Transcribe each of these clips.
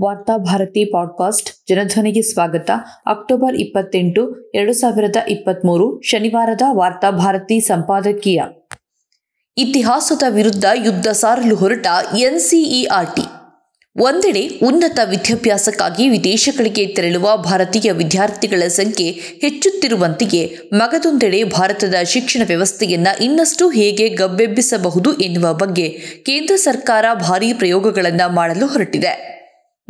ವಾರ್ತಾ ಭಾರತಿ ಪಾಡ್ಕಾಸ್ಟ್ ಜನಧ್ವನಿಗೆ ಸ್ವಾಗತ. ಅಕ್ಟೋಬರ್ ಇಪ್ಪತ್ತೆಂಟು, ಎರಡು ಸಾವಿರದ ಇಪ್ಪತ್ತ್ಮೂರು ಶನಿವಾರದ ವಾರ್ತಾ ಭಾರತಿ ಸಂಪಾದಕೀಯ. ಇತಿಹಾಸದ ವಿರುದ್ಧ ಯುದ್ಧ ಸಾರಲು ಹೊರಟ ಎನ್ಸಿಇಆರ್ಟಿ. ಒಂದೆಡೆ ಉನ್ನತ ವಿದ್ಯಾಭ್ಯಾಸಕ್ಕಾಗಿ ವಿದೇಶಗಳಿಗೆ ತೆರಳುವ ಭಾರತೀಯ ವಿದ್ಯಾರ್ಥಿಗಳ ಸಂಖ್ಯೆ ಹೆಚ್ಚುತ್ತಿರುವಂತೆಯೇ ಮಗದೊಂದೆಡೆ ಭಾರತದ ಶಿಕ್ಷಣ ವ್ಯವಸ್ಥೆಯನ್ನು ಇನ್ನಷ್ಟು ಹೇಗೆ ಗಬ್ಬೆಬ್ಬಿಸಬಹುದು ಎನ್ನುವ ಬಗ್ಗೆ ಕೇಂದ್ರ ಸರ್ಕಾರ ಭಾರೀ ಪ್ರಯೋಗಗಳನ್ನು ಮಾಡಲು ಹೊರಟಿದೆ.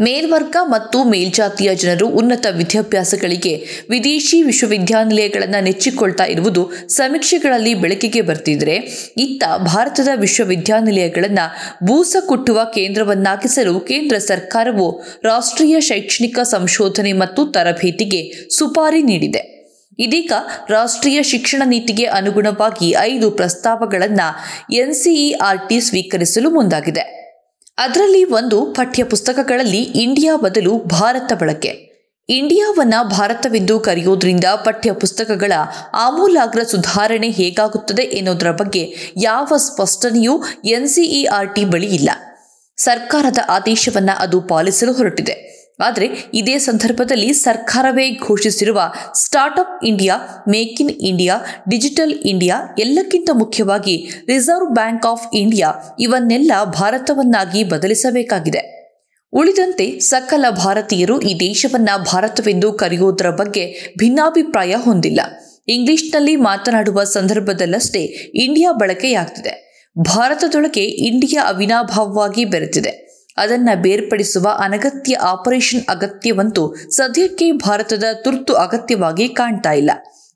ಮೇಲ್ವರ್ಗ ಮತ್ತು ಮೇಲ್ಜಾತಿಯ ಜನರು ಉನ್ನತ ವಿದ್ಯಾಭ್ಯಾಸಗಳಿಗೆ ವಿದೇಶಿ ವಿಶ್ವವಿದ್ಯಾನಿಲಯಗಳನ್ನು ನೆಚ್ಚಿಕೊಳ್ತಾ ಇರುವುದು ಸಮೀಕ್ಷೆಗಳಲ್ಲಿ ಬೆಳಕಿಗೆ ಬರ್ತಿದ್ರೆ, ಇತ್ತ ಭಾರತದ ವಿಶ್ವವಿದ್ಯಾನಿಲಯಗಳನ್ನು ಬೂಸ ಕುಟ್ಟುವ ಕೇಂದ್ರವನ್ನಾಗಿಸಲು ಕೇಂದ್ರ ಸರ್ಕಾರವು ರಾಷ್ಟ್ರೀಯ ಶೈಕ್ಷಣಿಕ ಸಂಶೋಧನೆ ಮತ್ತು ತರಬೇತಿಗೆ ಸುಪಾರಿ ನೀಡಿದೆ. ಇದೀಗ ರಾಷ್ಟ್ರೀಯ ಶಿಕ್ಷಣ ನೀತಿಗೆ ಅನುಗುಣವಾಗಿ ಐದು ಪ್ರಸ್ತಾವಗಳನ್ನು ಎನ್ಸಿಇಆರ್ಟಿ ಸ್ವೀಕರಿಸಲು ಮುಂದಾಗಿದೆ. ಅದರಲ್ಲಿ ಒಂದು ಪಠ್ಯ ಪುಸ್ತಕಗಳಲ್ಲಿ ಇಂಡಿಯಾ ಬದಲು ಭಾರತ ಬಳಕೆ. ಇಂಡಿಯಾವನ್ನ ಭಾರತವೆಂದು ಕರೆಯೋದ್ರಿಂದ ಪಠ್ಯ ಪುಸ್ತಕಗಳ ಆಮೂಲಾಗ್ರ ಸುಧಾರಣೆ ಹೇಗಾಗುತ್ತದೆ ಎನ್ನುವುದರ ಬಗ್ಗೆ ಯಾವ ಸ್ಪಷ್ಟನೆಯೂ ಎನ್ಸಿಇಆರ್ಟಿ ಬಳಿ ಇಲ್ಲ. ಸರ್ಕಾರದ ಆದೇಶವನ್ನ ಅದು ಪಾಲಿಸಲು ಹೊರಟಿದೆ. ಆದರೆ ಇದೇ ಸಂದರ್ಭದಲ್ಲಿ ಸರ್ಕಾರವೇ ಘೋಷಿಸಿರುವ startup India, make in India, digital India ಎಲ್ಲಕ್ಕಿಂತ ಮುಖ್ಯವಾಗಿ ರಿಸರ್ವ್ ಬ್ಯಾಂಕ್ ಆಫ್ ಇಂಡಿಯಾ ಇವನ್ನೆಲ್ಲ ಭಾರತವನ್ನಾಗಿ ಬದಲಿಸಬೇಕಾಗಿದೆ. ಉಳಿದಂತೆ ಸಕಲ ಭಾರತೀಯರು ಈ ದೇಶವನ್ನ ಭಾರತವೆಂದು ಕರೆಯುವುದರ ಬಗ್ಗೆ ಭಿನ್ನಾಭಿಪ್ರಾಯ ಹೊಂದಿಲ್ಲ. ಇಂಗ್ಲಿಷ್ನಲ್ಲಿ ಮಾತನಾಡುವ ಸಂದರ್ಭದಲ್ಲಷ್ಟೇ ಇಂಡಿಯಾ ಬಳಕೆಯಾಗ್ತಿದೆ. ಭಾರತದೊಳಗೆ ಇಂಡಿಯಾ ಅವಿನಾಭಾವವಾಗಿ ಬೆರೆತಿದೆ. ಅದನ್ನು ಬೇರ್ಪಡಿಸುವ ಅನಗತ್ಯ ಆಪರೇಷನ್ ಅಗತ್ಯವಂತೂ ಸದ್ಯಕ್ಕೆ ಭಾರತದ ತುರ್ತು ಅಗತ್ಯವಾಗಿ ಕಾಣ್ತಾ ಇಲ್ಲ.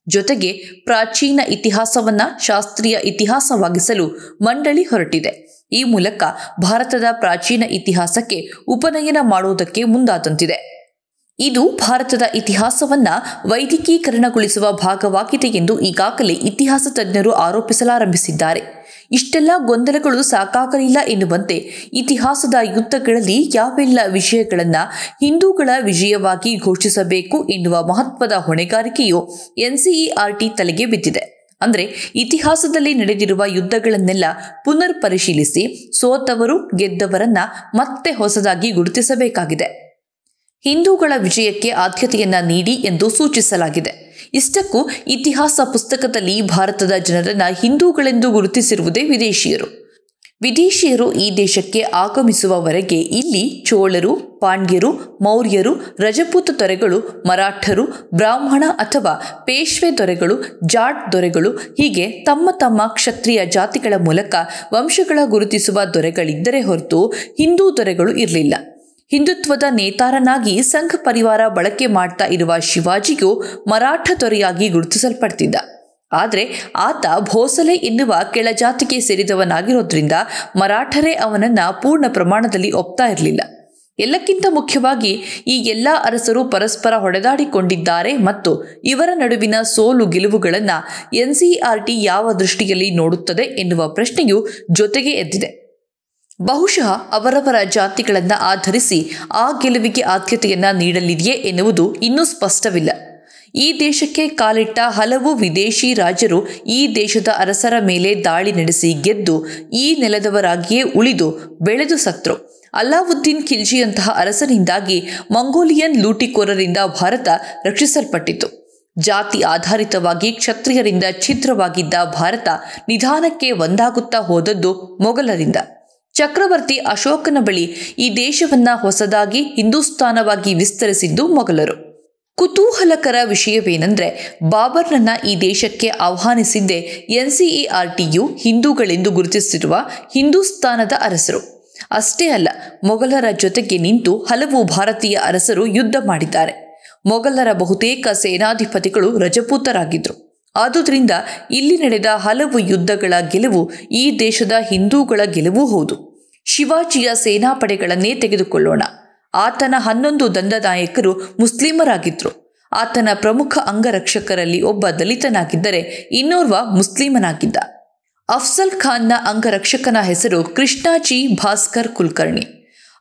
ಜೊತೆಗೆ ಪ್ರಾಚೀನ ಇತಿಹಾಸವನ್ನ ಶಾಸ್ತ್ರೀಯ ಇತಿಹಾಸವಾಗಿಸಲು ಮಂಡಳಿ ಹೊರಟಿದೆ. ಈ ಮೂಲಕ ಭಾರತದ ಪ್ರಾಚೀನ ಇತಿಹಾಸಕ್ಕೆ ಉಪನಯನ ಮಾಡುವುದಕ್ಕೆ ಮುಂದಾದಂತಿದೆ. ಇದು ಭಾರತದ ಇತಿಹಾಸವನ್ನ ವೈದಿಕೀಕರಣಗೊಳಿಸುವ ಭಾಗವಾಗಿದೆ ಎಂದು ಈಗಾಗಲೇ ಇತಿಹಾಸ ತಜ್ಞರು ಆರೋಪಿಸಲಾರಂಭಿಸಿದ್ದಾರೆ. ಇಷ್ಟೆಲ್ಲ ಗೊಂದಲಗಳು ಸಾಕಾಗಲಿಲ್ಲ ಎನ್ನುವಂತೆ ಇತಿಹಾಸದ ಯುದ್ಧಗಳಲ್ಲಿ ಯಾವೆಲ್ಲ ವಿಷಯಗಳನ್ನು ಹಿಂದೂಗಳ ವಿಜಯವಾಗಿ ಘೋಷಿಸಬೇಕು ಎನ್ನುವ ಮಹತ್ವದ ಹೊಣೆಗಾರಿಕೆಯು ಎನ್ಸಿಇಆರ್ಟಿ ತಲೆಗೆ ಬಿದ್ದಿದೆ. ಅಂದರೆ ಇತಿಹಾಸದಲ್ಲಿ ನಡೆದಿರುವ ಯುದ್ಧಗಳನ್ನೆಲ್ಲ ಪುನರ್ ಪರಿಶೀಲಿಸಿ ಸೋತವರು ಗೆದ್ದವರನ್ನ ಮತ್ತೆ ಹೊಸದಾಗಿ ಗುರುತಿಸಬೇಕಾಗಿದೆ. ಹಿಂದೂಗಳ ವಿಜಯಕ್ಕೆ ಆದ್ಯತೆಯನ್ನ ನೀಡಿ ಎಂದು ಸೂಚಿಸಲಾಗಿದೆ. ಇಷ್ಟಕ್ಕೂ ಇತಿಹಾಸ ಪುಸ್ತಕದಲ್ಲಿ ಭಾರತದ ಜನರನ್ನ ಹಿಂದೂಗಳೆಂದು ಗುರುತಿಸಿರುವುದೇ ವಿದೇಶಿಯರು. ವಿದೇಶಿಯರು ಈ ದೇಶಕ್ಕೆ ಆಗಮಿಸುವವರೆಗೆ ಇಲ್ಲಿ ಚೋಳರು, ಪಾಂಡ್ಯರು, ಮೌರ್ಯರು, ರಜಪೂತ ದೊರೆಗಳು ಮರಾಠರು, ಬ್ರಾಹ್ಮಣ ಅಥವಾ ಪೇಶ್ವೆ ದೊರೆಗಳು ಜಾಟ್ ದೊರೆಗಳು, ಹೀಗೆ ತಮ್ಮ ತಮ್ಮ ಕ್ಷತ್ರಿಯ ಜಾತಿಗಳ ಮೂಲಕ ವಂಶಗಳ ಗುರುತಿಸುವ ದೊರೆಗಳಿದ್ದರೆ ಹೊರತು ಹಿಂದೂ ದೊರೆಗಳು ಇರಲಿಲ್ಲ. ಹಿಂದುತ್ವದ ನೇತಾರನಾಗಿ ಸಂಘ ಪರಿವಾರ ಬಳಕೆ ಮಾಡ್ತಾ ಇರುವ ಶಿವಾಜಿಗೂ ಮರಾಠ ತೊರೆಯಾಗಿ ಗುರುತಿಸಲ್ಪಡ್ತಿದ್ದ. ಆದರೆ ಆತ ಭೋಸಲೆ ಎನ್ನುವ ಕೆಳಜಾತಿಗೆ ಸೇರಿದವನಾಗಿರೋದ್ರಿಂದ ಮರಾಠರೇ ಅವನನ್ನ ಪೂರ್ಣ ಪ್ರಮಾಣದಲ್ಲಿ ಒಪ್ತಾ ಇರಲಿಲ್ಲ. ಎಲ್ಲಕ್ಕಿಂತ ಮುಖ್ಯವಾಗಿ ಈ ಎಲ್ಲ ಅರಸರು ಪರಸ್ಪರ ಹೊಡೆದಾಡಿಕೊಂಡಿದ್ದಾರೆ ಮತ್ತು ಇವರ ನಡುವಿನ ಸೋಲು ಗೆಲುವುಗಳನ್ನು ಎನ್ಸಿಆರ್ಟಿ ಯಾವ ದೃಷ್ಟಿಯಲ್ಲಿ ನೋಡುತ್ತದೆ ಎನ್ನುವ ಪ್ರಶ್ನೆಯು ಜೊತೆಗೆ ಎದ್ದಿದೆ. ಬಹುಶಃ ಅವರವರ ಜಾತಿಗಳನ್ನು ಆಧರಿಸಿ ಆ ಗೆಲುವಿಗೆ ಆದ್ಯತೆಯನ್ನು ನೀಡಲಿದೆಯೇ ಎನ್ನುವುದು ಇನ್ನೂ ಸ್ಪಷ್ಟವಿಲ್ಲ. ಈ ದೇಶಕ್ಕೆ ಕಾಲಿಟ್ಟ ಹಲವು ವಿದೇಶಿ ರಾಜರು ಈ ದೇಶದ ಅರಸರ ಮೇಲೆ ದಾಳಿ ನಡೆಸಿ ಗೆದ್ದು ಈ ನೆಲದವರಾಗಿಯೇ ಉಳಿದು ಬೆಳೆದು ಸತ್ರು ಅಲ್ಲಾವುದ್ದೀನ್ ಖಿಲ್ಜಿಯಂತಹ ಅರಸನಿಂದಾಗಿ ಮಂಗೋಲಿಯನ್ ಲೂಟಿಕೋರರಿಂದ ಭಾರತ ರಕ್ಷಿಸಲ್ಪಟ್ಟಿತು. ಜಾತಿ ಆಧಾರಿತವಾಗಿ ಕ್ಷತ್ರಿಯರಿಂದ ಛಿದ್ರವಾಗಿದ್ದ ಭಾರತ ನಿಧಾನಕ್ಕೆ ಒಂದಾಗುತ್ತಾ ಹೋದದ್ದು ಮೊಘಲರಿಂದ. ಚಕ್ರವರ್ತಿ ಅಶೋಕನ ಬಳಿ ಈ ದೇಶವನ್ನ ಹೊಸದಾಗಿ ಹಿಂದೂಸ್ತಾನವಾಗಿ ವಿಸ್ತರಿಸಿದ್ದು ಮೊಘಲರು. ಕುತೂಹಲಕರ ವಿಷಯವೇನೆಂದರೆ, ಬಾಬರ್ನನ್ನ ಈ ದೇಶಕ್ಕೆ ಆಹ್ವಾನಿಸಿದ್ದೇ ಎನ್ಸಿಇಆರ್ಟಿಯು ಹಿಂದೂಗಳೆಂದು ಗುರುತಿಸಿರುವ ಹಿಂದೂಸ್ತಾನದ ಅರಸರು. ಅಷ್ಟೇ ಅಲ್ಲ, ಮೊಘಲರ ಜೊತೆಗೆ ನಿಂತು ಹಲವು ಭಾರತೀಯ ಅರಸರು ಯುದ್ಧ ಮಾಡಿದ್ದಾರೆ. ಮೊಘಲರ ಬಹುತೇಕ ಸೇನಾಧಿಪತಿಗಳು ರಜಪೂತರಾಗಿದ್ದರು ಆದುದರಿಂದ ಇಲ್ಲಿ ನಡೆದ ಹಲವು ಯುದ್ಧಗಳ ಗೆಲುವು ಈ ದೇಶದ ಹಿಂದೂಗಳ ಗೆಲುವು ಹೌದು. ಶಿವಾಜಿಯ ಸೇನಾಪಡೆಗಳನ್ನೇ ತೆಗೆದುಕೊಳ್ಳೋಣ. ಆತನ ಹನ್ನೊಂದು ದಂಡನಾಯಕರು ಮುಸ್ಲಿಮರಾಗಿದ್ದರು ಆತನ ಪ್ರಮುಖ ಅಂಗರಕ್ಷಕರಲ್ಲಿ ಒಬ್ಬ ದಲಿತನಾಗಿದ್ದರೆ ಇನ್ನೋರ್ವ ಮುಸ್ಲಿಮನಾಗಿದ್ದ. ಅಫ್ಸಲ್ ಖಾನ್ನ ಅಂಗರಕ್ಷಕನ ಹೆಸರು ಕೃಷ್ಣಾಜಿ ಭಾಸ್ಕರ್ ಕುಲಕರ್ಣಿ.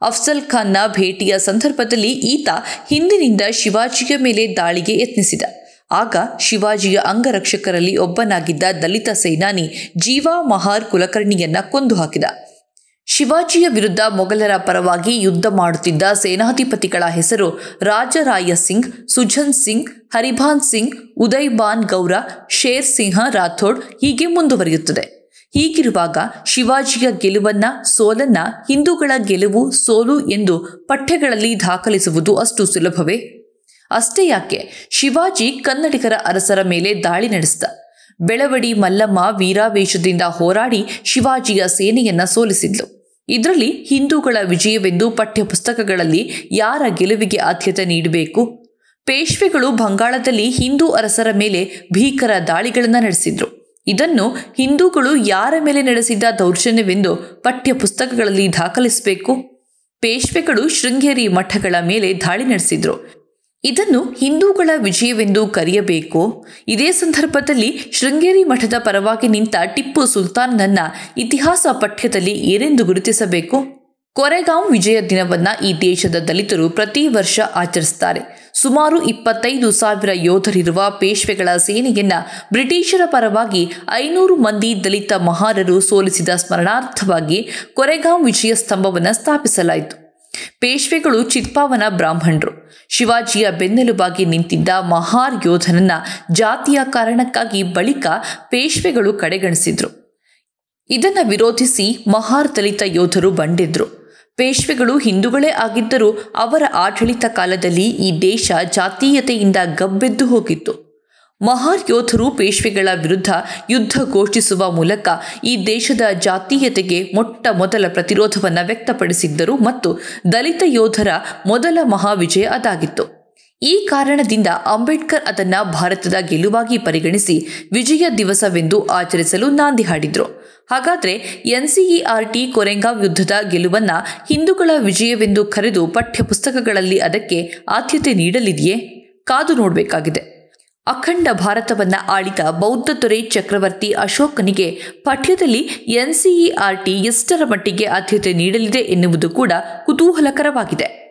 ಅಫ್ಸಲ್ ಖಾನ್ನ ಭೇಟಿಯ ಸಂದರ್ಭದಲ್ಲಿ ಈತ ಹಿಂದಿನಿಂದ ಶಿವಾಜಿಯ ಮೇಲೆ ದಾಳಿಗೆ ಯತ್ನಿಸಿದ. ಆಗ ಶಿವಾಜಿಯ ಅಂಗರಕ್ಷಕರಲ್ಲಿ ಒಬ್ಬನಾಗಿದ್ದ ದಲಿತ ಸೇನಾನಿ ಜೀವಾ ಮಹಾರ್ ಕುಲಕರ್ಣಿಯನ್ನ ಕೊಂದು ಹಾಕಿದ. ಶಿವಾಜಿಯ ವಿರುದ್ಧ ಮೊಘಲರ ಪರವಾಗಿ ಯುದ್ಧ ಮಾಡುತ್ತಿದ್ದ ಸೇನಾಧಿಪತಿಗಳ ಹೆಸರು ರಾಜರಾಯ ಸಿಂಗ್, ಸುಜನ್ ಸಿಂಗ್, ಹರಿಭಾನ್ ಸಿಂಗ್ ಉದಯ್ಬಾನ್ ಗೌರ, ಶೇರ್ ಸಿಂಹ ರಾಥೋಡ್ ಹೀಗೆ ಮುಂದುವರಿಯುತ್ತದೆ. ಹೀಗಿರುವಾಗ ಶಿವಾಜಿಯ ಗೆಲುವನ್ನ, ಸೋಲನ್ನ, ಹಿಂದೂಗಳ ಗೆಲುವು, ಸೋಲು ಎಂದು ಪಠ್ಯಗಳಲ್ಲಿ ದಾಖಲಿಸುವುದು ಅಷ್ಟು ಸುಲಭವೇ? ಅಷ್ಟೇ ಯಾಕೆ? ಶಿವಾಜಿ ಕನ್ನಡಿಗರ ಅರಸರ ಮೇಲೆ ದಾಳಿ ನಡೆಸಿದ. ಬೆಳವಡಿ ಮಲ್ಲಮ್ಮ ವೀರಾವೇಶದಿಂದ ಹೋರಾಡಿ ಶಿವಾಜಿಯ ಸೇನೆಯನ್ನ ಸೋಲಿಸಿದ್ಲು. ಇದರಲ್ಲಿ ಹಿಂದೂಗಳ ವಿಜಯವೆಂದು ಪಠ್ಯಪುಸ್ತಕಗಳಲ್ಲಿ ಯಾರ ಗೆಲುವಿಗೆ ಆದ್ಯತೆ ನೀಡಬೇಕು? ಪೇಶ್ವೆಗಳು ಬಂಗಾಳದಲ್ಲಿ ಹಿಂದೂ ಅರಸರ ಮೇಲೆ ಭೀಕರ ದಾಳಿಗಳನ್ನು ನಡೆಸಿದ್ರು. ಇದನ್ನು ಹಿಂದೂಗಳು ಯಾರ ಮೇಲೆ ನಡೆಸಿದ ದೌರ್ಜನ್ಯವೆಂದು ಪಠ್ಯಪುಸ್ತಕಗಳಲ್ಲಿ ದಾಖಲಿಸಬೇಕು? ಪೇಶ್ವೆಗಳು ಶೃಂಗೇರಿ ಮಠಗಳ ಮೇಲೆ ದಾಳಿ ನಡೆಸಿದ್ರು. ಇದನ್ನು ಹಿಂದೂಗಳ ವಿಜಯವೆಂದು ಕರೆಯಬೇಕು? ಇದೇ ಸಂದರ್ಭದಲ್ಲಿ ಶೃಂಗೇರಿ ಮಠದ ಪರವಾಗಿ ನಿಂತ ಟಿಪ್ಪು ಸುಲ್ತಾನ್ನನ್ನ ಇತಿಹಾಸ ಪಠ್ಯದಲ್ಲಿ ಏನೆಂದು ಗುರುತಿಸಬೇಕು? ಕೊರೆಗಾಂವ್ ವಿಜಯ ದಿನವನ್ನ ಈ ದೇಶದ ದಲಿತರು ಪ್ರತಿ ವರ್ಷ ಆಚರಿಸುತ್ತಾರೆ ಸುಮಾರು ಇಪ್ಪತ್ತೈದು ಸಾವಿರ ಯೋಧರಿರುವ ಪೇಶ್ವೆಗಳ ಸೇನೆಯನ್ನ ಬ್ರಿಟಿಷರ ಪರವಾಗಿ ಐನೂರು ಮಂದಿ ದಲಿತ ಮಹಾರರು ಸೋಲಿಸಿದ ಸ್ಮರಣಾರ್ಥವಾಗಿ ಕೊರೆಗಾಂವ್ ವಿಜಯ ಸ್ತಂಭವನ್ನು ಸ್ಥಾಪಿಸಲಾಯಿತು. ಪೇಶ್ವೆಗಳು ಚಿತ್ಪಾವನ ಬ್ರಾಹ್ಮಣರು. ಶಿವಾಜಿಯ ಬೆನ್ನೆಲುಬಾಗಿ ನಿಂತಿದ್ದ ಮಹಾರ್ ಯೋಧನನ್ನ ಜಾತಿಯ ಕಾರಣಕ್ಕಾಗಿ ಬಳಿಕ ಪೇಶ್ವೆಗಳು ಕಡೆಗಣಿಸಿದ್ರು. ಇದನ್ನ ವಿರೋಧಿಸಿ ಮಹಾರ್ ದಲಿತ ಯೋಧರು ಬಂಡಿದ್ರು ಪೇಶ್ವೆಗಳು ಹಿಂದೂಗಳೇ ಆಗಿದ್ದರೂ ಅವರ ಆಡಳಿತ ಕಾಲದಲ್ಲಿ ಈ ದೇಶ ಜಾತೀಯತೆಯಿಂದ ಗಬ್ಬೆದ್ದು ಹೋಗಿತ್ತು. ಮಹಾರ್ ಯೋಧರು ಪೇಶ್ವೆಗಳ ವಿರುದ್ಧ ಯುದ್ಧ ಘೋಷಿಸುವ ಮೂಲಕ ಈ ದೇಶದ ಜಾತೀಯತೆಗೆ ಮೊಟ್ಟ ಮೊದಲ ಪ್ರತಿರೋಧವನ್ನು ವ್ಯಕ್ತಪಡಿಸಿದ್ದರು ಮತ್ತು ದಲಿತ ಯೋಧರ ಮೊದಲ ಮಹಾವಿಜಯ ಅದಾಗಿತ್ತು. ಈ ಕಾರಣದಿಂದ ಅಂಬೇಡ್ಕರ್ ಅದನ್ನು ಭಾರತದ ಗೆಲುವಾಗಿ ಪರಿಗಣಿಸಿ ವಿಜಯ ದಿವಸವೆಂದು ಆಚರಿಸಲು ನಾಂದಿ ಹಾಡಿದ್ರು. ಹಾಗಾದರೆ ಎನ್ಸಿಇಆರ್ಟಿ ಕೊರೆಂಗಾವ್ ಯುದ್ಧದ ಗೆಲುವನ್ನು ಹಿಂದೂಗಳ ವಿಜಯವೆಂದು ಕರೆದು ಪಠ್ಯಪುಸ್ತಕಗಳಲ್ಲಿ ಅದಕ್ಕೆ ಆದ್ಯತೆ ನೀಡಲಿದೆಯೇ? ಕಾದು ನೋಡಬೇಕಾಗಿದೆ. ಅಖಂಡ ಭಾರತವನ್ನ ಆಳಿದ ಬೌದ್ಧ ದೊರೆ ಚಕ್ರವರ್ತಿ ಅಶೋಕನಿಗೆ ಪಠ್ಯದಲ್ಲಿ ಎನ್ಸಿಇಆರ್ಟಿ ಎಷ್ಟರ ಮಟ್ಟಿಗೆ ಆದ್ಯತೆ ನೀಡಲಿದೆ ಎನ್ನುವುದು ಕೂಡ ಕುತೂಹಲಕರವಾಗಿದೆ.